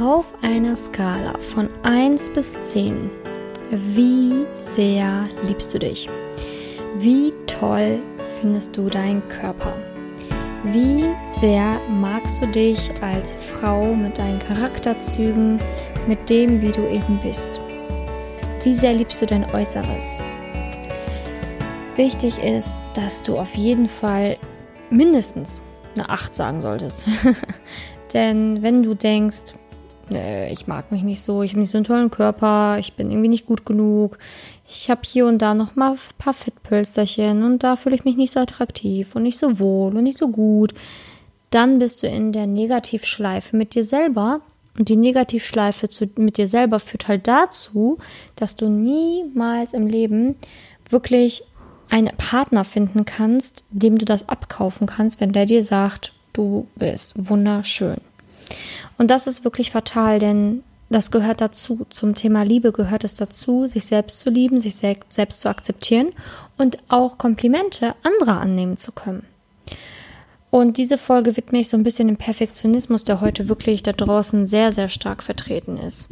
Auf einer Skala von 1 bis 10, wie sehr liebst du dich? Wie toll findest du deinen Körper? Wie sehr magst du dich als Frau mit deinen Charakterzügen, mit dem, wie du eben bist? Wie sehr liebst du dein Äußeres? Wichtig ist, dass du auf jeden Fall mindestens eine 8 sagen solltest. Denn wenn du denkst, ich mag mich nicht so, ich habe nicht so einen tollen Körper, ich bin irgendwie nicht gut genug, ich habe hier und da noch mal ein paar Fettpölsterchen und da fühle ich mich nicht so attraktiv und nicht so wohl und nicht so gut, dann bist du in der Negativschleife mit dir selber. Und die Negativschleife zu, mit dir selber führt halt dazu, dass du niemals im Leben wirklich einen Partner finden kannst, dem du das abkaufen kannst, wenn der dir sagt, du bist wunderschön. Und das ist wirklich fatal, denn das gehört dazu. Zum Thema Liebe gehört es dazu, sich selbst zu lieben, sich selbst zu akzeptieren und auch Komplimente anderer annehmen zu können. Und diese Folge widme ich so ein bisschen dem Perfektionismus, der heute wirklich da draußen sehr, sehr stark vertreten ist.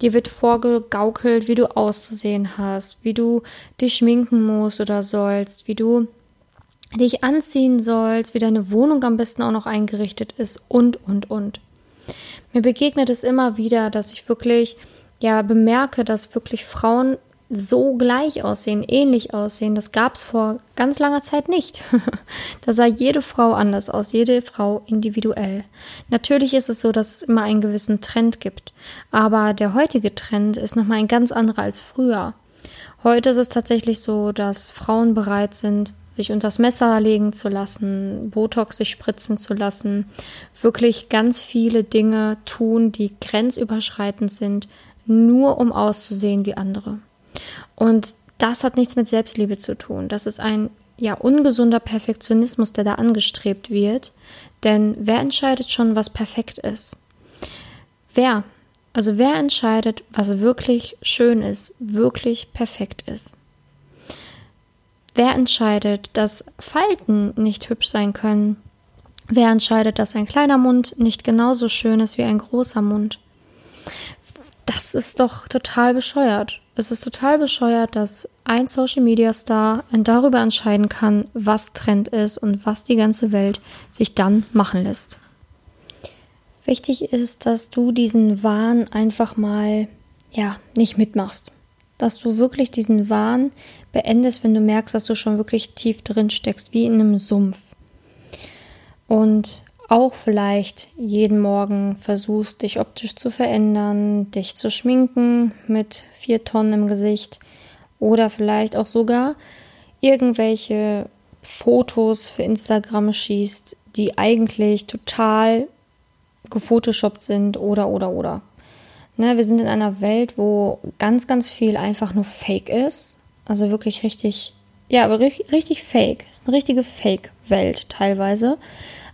Dir wird vorgegaukelt, wie du auszusehen hast, wie du dich schminken musst oder sollst, wie du dich anziehen sollst, wie deine Wohnung am besten auch noch eingerichtet ist und, und, und. Mir begegnet es immer wieder, dass ich wirklich, ja, bemerke, dass wirklich Frauen so gleich aussehen, ähnlich aussehen. Das gab es vor ganz langer Zeit nicht. da sah jede Frau anders aus, jede Frau individuell. Natürlich ist es so, dass es immer einen gewissen Trend gibt, aber der heutige Trend ist nochmal ein ganz anderer als früher. Heute ist es tatsächlich so, dass Frauen bereit sind, sich unter das Messer legen zu lassen, Botox sich spritzen zu lassen, wirklich ganz viele Dinge tun, die grenzüberschreitend sind, nur um auszusehen wie andere. Und das hat nichts mit Selbstliebe zu tun. Das ist ein ja ungesunder Perfektionismus, der da angestrebt wird. Denn wer entscheidet schon, was perfekt ist? Wer? Also wer entscheidet, was wirklich schön ist, wirklich perfekt ist? Wer entscheidet, dass Falten nicht hübsch sein können? Wer entscheidet, dass ein kleiner Mund nicht genauso schön ist wie ein großer Mund? Das ist doch total bescheuert. Es ist total bescheuert, dass ein Social Media Star darüber entscheiden kann, was Trend ist und was die ganze Welt sich dann machen lässt. Wichtig ist, dass du diesen Wahn einfach mal, ja, nicht mitmachst. Dass du wirklich diesen Wahn beendest, wenn du merkst, dass du schon wirklich tief drin steckst, wie in einem Sumpf. Und auch vielleicht jeden Morgen versuchst, dich optisch zu verändern, dich zu schminken mit vier Tonnen im Gesicht oder vielleicht auch sogar irgendwelche Fotos für Instagram schießt, die eigentlich total gefotoshoppt sind oder oder oder. Ne, wir sind in einer Welt, wo ganz, ganz viel einfach nur Fake ist. Also wirklich richtig, ja, aber richtig, Fake. Es ist eine richtige Fake-Welt teilweise.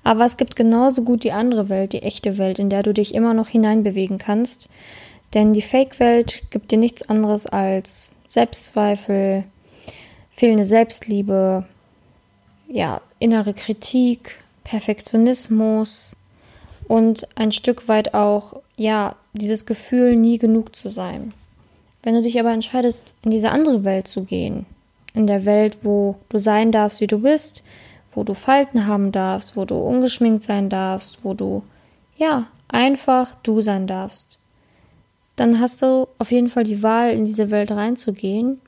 Aber es gibt genauso gut die andere Welt, die echte Welt, in der du dich immer noch hineinbewegen kannst. Denn die Fake-Welt gibt dir nichts anderes als Selbstzweifel, fehlende Selbstliebe, ja, innere Kritik, Perfektionismus und ein Stück weit auch, ja, dieses Gefühl, nie genug zu sein. Wenn du dich aber entscheidest, in diese andere Welt zu gehen, in der Welt, wo du sein darfst, wie du bist, wo du Falten haben darfst, wo du ungeschminkt sein darfst, wo du, ja, einfach du sein darfst. Dann hast du auf jeden Fall die Wahl, in diese Welt reinzugehen.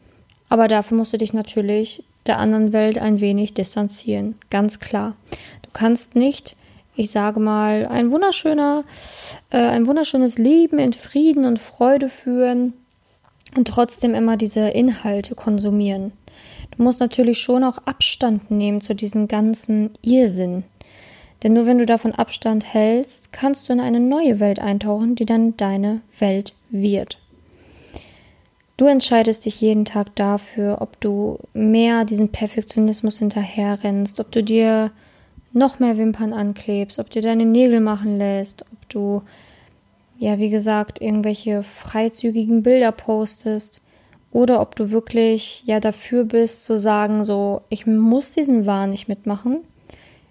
Aber dafür musst du dich natürlich der anderen Welt ein wenig distanzieren. Ganz klar. Du kannst nicht, ich sage mal, ein wunderschöner, äh, ein wunderschönes Leben in Frieden und Freude führen und trotzdem immer diese Inhalte konsumieren. Du musst natürlich schon auch Abstand nehmen zu diesem ganzen Irrsinn. Denn nur wenn du davon Abstand hältst, kannst du in eine neue Welt eintauchen, die dann deine Welt wird. Du entscheidest dich jeden Tag dafür, ob du mehr diesen Perfektionismus hinterherrennst, ob du dir noch mehr Wimpern anklebst, ob du deine Nägel machen lässt, ob du, ja, wie gesagt, irgendwelche freizügigen Bilder postest oder ob du wirklich ja dafür bist zu sagen, so, ich muss diesen Wahn nicht mitmachen.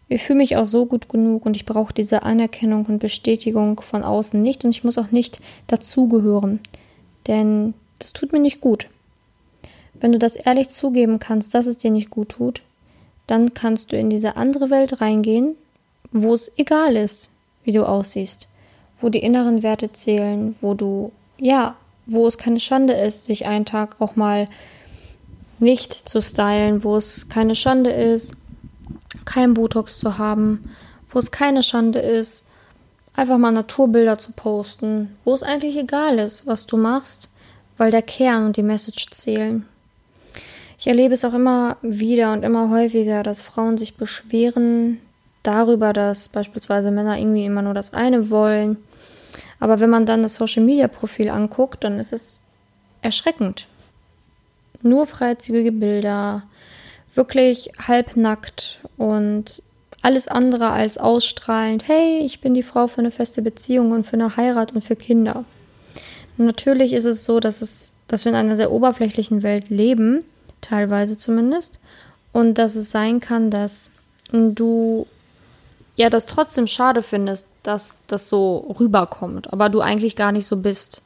Ich fühle mich auch so gut genug und ich brauche diese Anerkennung und Bestätigung von außen nicht und ich muss auch nicht dazugehören, denn das tut mir nicht gut. Wenn du das ehrlich zugeben kannst, dass es dir nicht gut tut, dann kannst du in diese andere Welt reingehen, wo es egal ist, wie du aussiehst, wo die inneren Werte zählen, wo du, ja, wo es keine Schande ist, sich einen Tag auch mal nicht zu stylen, wo es keine Schande ist, kein Botox zu haben, wo es keine Schande ist, einfach mal Naturbilder zu posten, wo es eigentlich egal ist, was du machst, weil der Kern und die Message zählen. Ich erlebe es auch immer wieder und immer häufiger, dass Frauen sich beschweren darüber, dass beispielsweise Männer irgendwie immer nur das eine wollen. Aber wenn man dann das Social Media Profil anguckt, dann ist es erschreckend. Nur freizügige Bilder, wirklich halbnackt und alles andere als ausstrahlend, hey, ich bin die Frau für eine feste Beziehung und für eine Heirat und für Kinder. Natürlich ist es so, dass es, dass wir in einer sehr oberflächlichen Welt leben teilweise zumindest. Und dass es sein kann, dass du ja das trotzdem schade findest, dass das so rüberkommt, aber du eigentlich gar nicht so bist.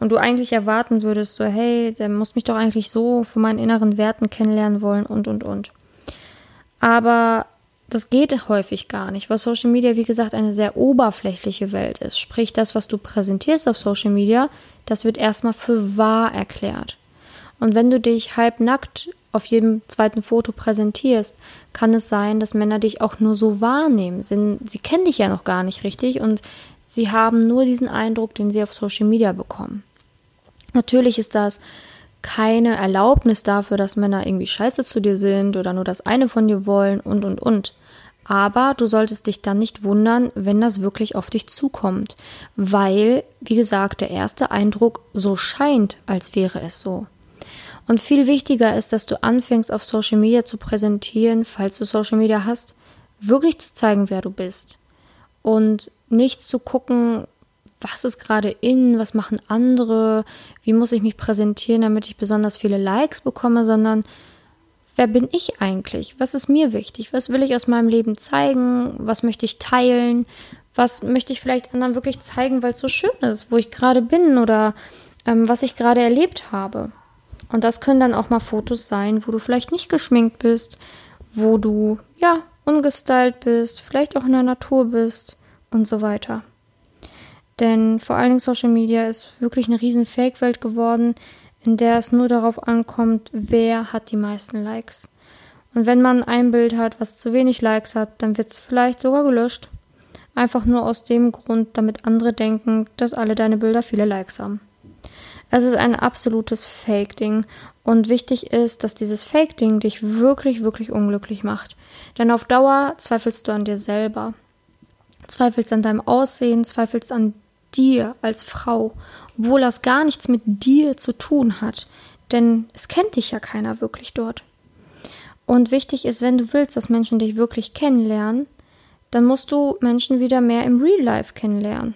Und du eigentlich erwarten würdest, so, hey, der muss mich doch eigentlich so für meinen inneren Werten kennenlernen wollen und, und, und. Aber das geht häufig gar nicht, weil Social Media, wie gesagt, eine sehr oberflächliche Welt ist. Sprich, das, was du präsentierst auf Social Media, das wird erstmal für wahr erklärt. Und wenn du dich halbnackt auf jedem zweiten Foto präsentierst, kann es sein, dass Männer dich auch nur so wahrnehmen. Sie kennen dich ja noch gar nicht richtig und sie haben nur diesen Eindruck, den sie auf Social Media bekommen. Natürlich ist das keine Erlaubnis dafür, dass Männer irgendwie scheiße zu dir sind oder nur das eine von dir wollen und und und. Aber du solltest dich dann nicht wundern, wenn das wirklich auf dich zukommt, weil, wie gesagt, der erste Eindruck so scheint, als wäre es so. Und viel wichtiger ist, dass du anfängst, auf Social Media zu präsentieren, falls du Social Media hast, wirklich zu zeigen, wer du bist. Und nicht zu gucken, was ist gerade in, was machen andere, wie muss ich mich präsentieren, damit ich besonders viele Likes bekomme, sondern wer bin ich eigentlich? Was ist mir wichtig? Was will ich aus meinem Leben zeigen? Was möchte ich teilen? Was möchte ich vielleicht anderen wirklich zeigen, weil es so schön ist, wo ich gerade bin oder ähm, was ich gerade erlebt habe? Und das können dann auch mal Fotos sein, wo du vielleicht nicht geschminkt bist, wo du, ja, ungestylt bist, vielleicht auch in der Natur bist und so weiter. Denn vor allen Dingen Social Media ist wirklich eine riesen Fake-Welt geworden, in der es nur darauf ankommt, wer hat die meisten Likes. Und wenn man ein Bild hat, was zu wenig Likes hat, dann wird es vielleicht sogar gelöscht. Einfach nur aus dem Grund, damit andere denken, dass alle deine Bilder viele Likes haben. Es ist ein absolutes Fake-Ding. Und wichtig ist, dass dieses Fake-Ding dich wirklich, wirklich unglücklich macht. Denn auf Dauer zweifelst du an dir selber. Zweifelst an deinem Aussehen, zweifelst an dir als Frau, obwohl das gar nichts mit dir zu tun hat. Denn es kennt dich ja keiner wirklich dort. Und wichtig ist, wenn du willst, dass Menschen dich wirklich kennenlernen, dann musst du Menschen wieder mehr im Real Life kennenlernen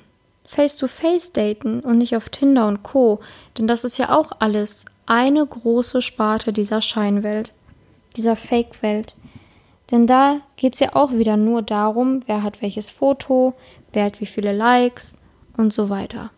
face-to-face daten und nicht auf Tinder und Co. Denn das ist ja auch alles eine große Sparte dieser Scheinwelt, dieser Fake-Welt. Denn da geht es ja auch wieder nur darum, wer hat welches Foto, wer hat wie viele Likes und so weiter.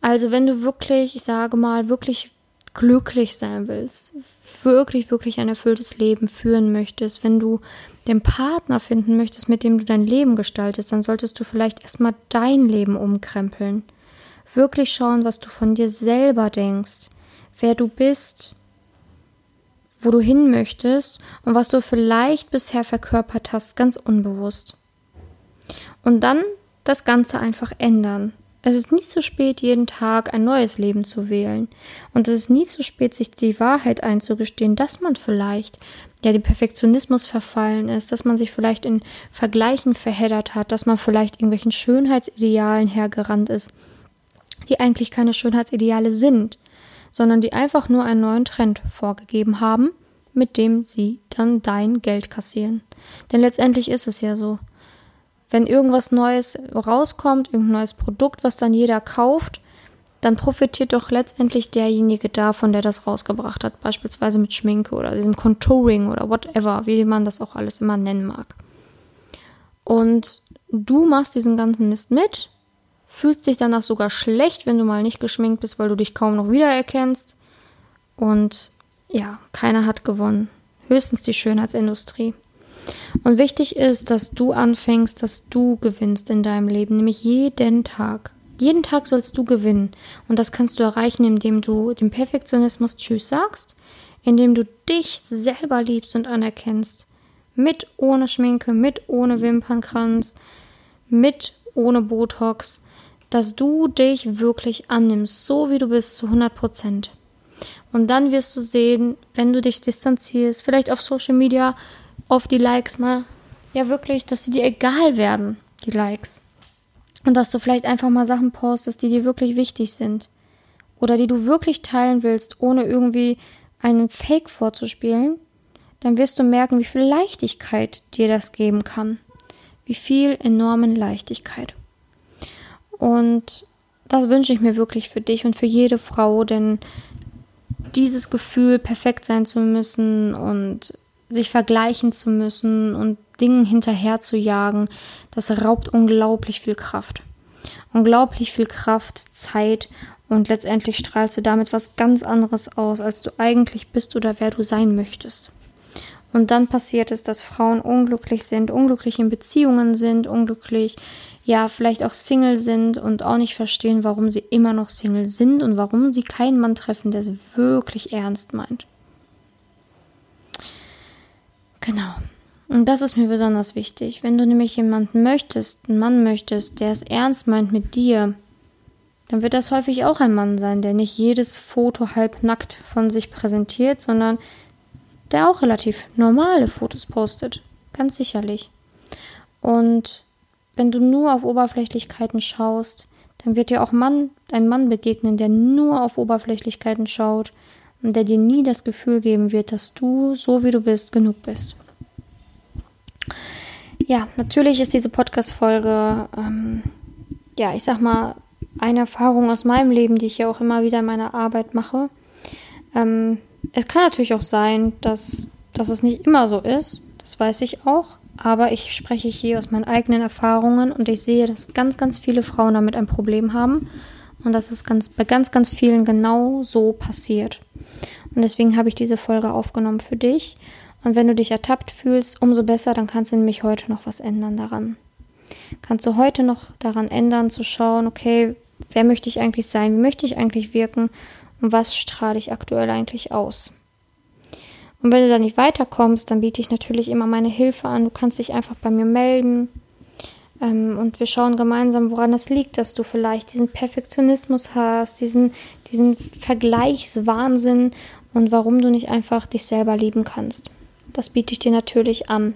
Also wenn du wirklich, ich sage mal, wirklich glücklich sein willst, wirklich, wirklich ein erfülltes Leben führen möchtest, wenn du den Partner finden möchtest, mit dem du dein Leben gestaltest, dann solltest du vielleicht erstmal dein Leben umkrempeln. Wirklich schauen, was du von dir selber denkst, wer du bist, wo du hin möchtest und was du vielleicht bisher verkörpert hast, ganz unbewusst. Und dann das Ganze einfach ändern. Es ist nie zu spät, jeden Tag ein neues Leben zu wählen. Und es ist nie zu spät, sich die Wahrheit einzugestehen, dass man vielleicht ja dem Perfektionismus verfallen ist, dass man sich vielleicht in Vergleichen verheddert hat, dass man vielleicht irgendwelchen Schönheitsidealen hergerannt ist, die eigentlich keine Schönheitsideale sind, sondern die einfach nur einen neuen Trend vorgegeben haben, mit dem sie dann dein Geld kassieren. Denn letztendlich ist es ja so wenn irgendwas Neues rauskommt, irgendein neues Produkt, was dann jeder kauft, dann profitiert doch letztendlich derjenige davon, der das rausgebracht hat, beispielsweise mit Schminke oder diesem Contouring oder whatever, wie man das auch alles immer nennen mag. Und du machst diesen ganzen Mist mit, fühlst dich danach sogar schlecht, wenn du mal nicht geschminkt bist, weil du dich kaum noch wiedererkennst. Und ja, keiner hat gewonnen. Höchstens die Schönheitsindustrie. Und wichtig ist, dass du anfängst, dass du gewinnst in deinem Leben, nämlich jeden Tag. Jeden Tag sollst du gewinnen. Und das kannst du erreichen, indem du dem Perfektionismus Tschüss sagst, indem du dich selber liebst und anerkennst. Mit ohne Schminke, mit ohne Wimpernkranz, mit ohne Botox, dass du dich wirklich annimmst, so wie du bist, zu 100 Prozent. Und dann wirst du sehen, wenn du dich distanzierst, vielleicht auf Social Media, auf die Likes mal, ja wirklich, dass sie dir egal werden, die Likes. Und dass du vielleicht einfach mal Sachen postest, die dir wirklich wichtig sind. Oder die du wirklich teilen willst, ohne irgendwie einen Fake vorzuspielen. Dann wirst du merken, wie viel Leichtigkeit dir das geben kann. Wie viel enormen Leichtigkeit. Und das wünsche ich mir wirklich für dich und für jede Frau, denn dieses Gefühl, perfekt sein zu müssen und sich vergleichen zu müssen und Dingen hinterher zu jagen, das raubt unglaublich viel Kraft. Unglaublich viel Kraft, Zeit und letztendlich strahlst du damit was ganz anderes aus, als du eigentlich bist oder wer du sein möchtest. Und dann passiert es, dass Frauen unglücklich sind, unglücklich in Beziehungen sind, unglücklich ja vielleicht auch Single sind und auch nicht verstehen, warum sie immer noch Single sind und warum sie keinen Mann treffen, der es wirklich ernst meint. Genau. Und das ist mir besonders wichtig. Wenn du nämlich jemanden möchtest, einen Mann möchtest, der es ernst meint mit dir, dann wird das häufig auch ein Mann sein, der nicht jedes Foto halbnackt von sich präsentiert, sondern der auch relativ normale Fotos postet. Ganz sicherlich. Und wenn du nur auf Oberflächlichkeiten schaust, dann wird dir auch Mann, ein Mann begegnen, der nur auf Oberflächlichkeiten schaut und der dir nie das Gefühl geben wird, dass du, so wie du bist, genug bist. Ja, natürlich ist diese Podcast-Folge, ähm, ja, ich sag mal, eine Erfahrung aus meinem Leben, die ich ja auch immer wieder in meiner Arbeit mache. Ähm, es kann natürlich auch sein, dass, dass es nicht immer so ist. Das weiß ich auch aber ich spreche hier aus meinen eigenen Erfahrungen und ich sehe, dass ganz, ganz viele Frauen damit ein Problem haben und dass es ganz, bei ganz, ganz vielen genau so passiert. Und deswegen habe ich diese Folge aufgenommen für dich. Und wenn du dich ertappt fühlst, umso besser, dann kannst du nämlich heute noch was ändern daran. Kannst du heute noch daran ändern, zu schauen, okay, wer möchte ich eigentlich sein, wie möchte ich eigentlich wirken und was strahle ich aktuell eigentlich aus. Und wenn du da nicht weiterkommst, dann biete ich natürlich immer meine Hilfe an. Du kannst dich einfach bei mir melden. Ähm, und wir schauen gemeinsam, woran es liegt, dass du vielleicht diesen Perfektionismus hast, diesen, diesen Vergleichswahnsinn und warum du nicht einfach dich selber lieben kannst. Das biete ich dir natürlich an.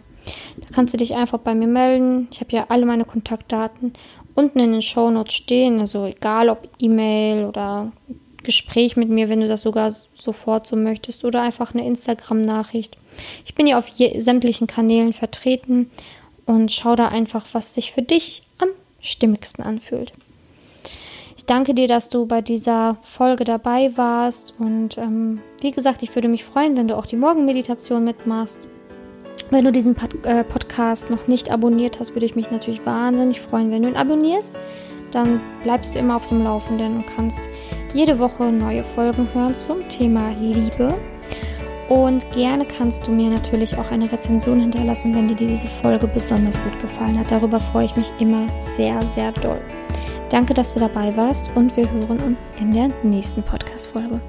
Da kannst du dich einfach bei mir melden. Ich habe ja alle meine Kontaktdaten unten in den Show Notes stehen. Also egal ob E-Mail oder Gespräch mit mir, wenn du das sogar sofort so möchtest oder einfach eine Instagram-Nachricht. Ich bin ja auf sämtlichen Kanälen vertreten und schau da einfach, was sich für dich am stimmigsten anfühlt. Ich danke dir, dass du bei dieser Folge dabei warst und ähm, wie gesagt, ich würde mich freuen, wenn du auch die Morgenmeditation mitmachst. Wenn du diesen Pod äh, Podcast noch nicht abonniert hast, würde ich mich natürlich wahnsinnig freuen, wenn du ihn abonnierst dann bleibst du immer auf dem Laufenden und kannst jede Woche neue Folgen hören zum Thema Liebe. Und gerne kannst du mir natürlich auch eine Rezension hinterlassen, wenn dir diese Folge besonders gut gefallen hat. Darüber freue ich mich immer sehr, sehr doll. Danke, dass du dabei warst und wir hören uns in der nächsten Podcast-Folge.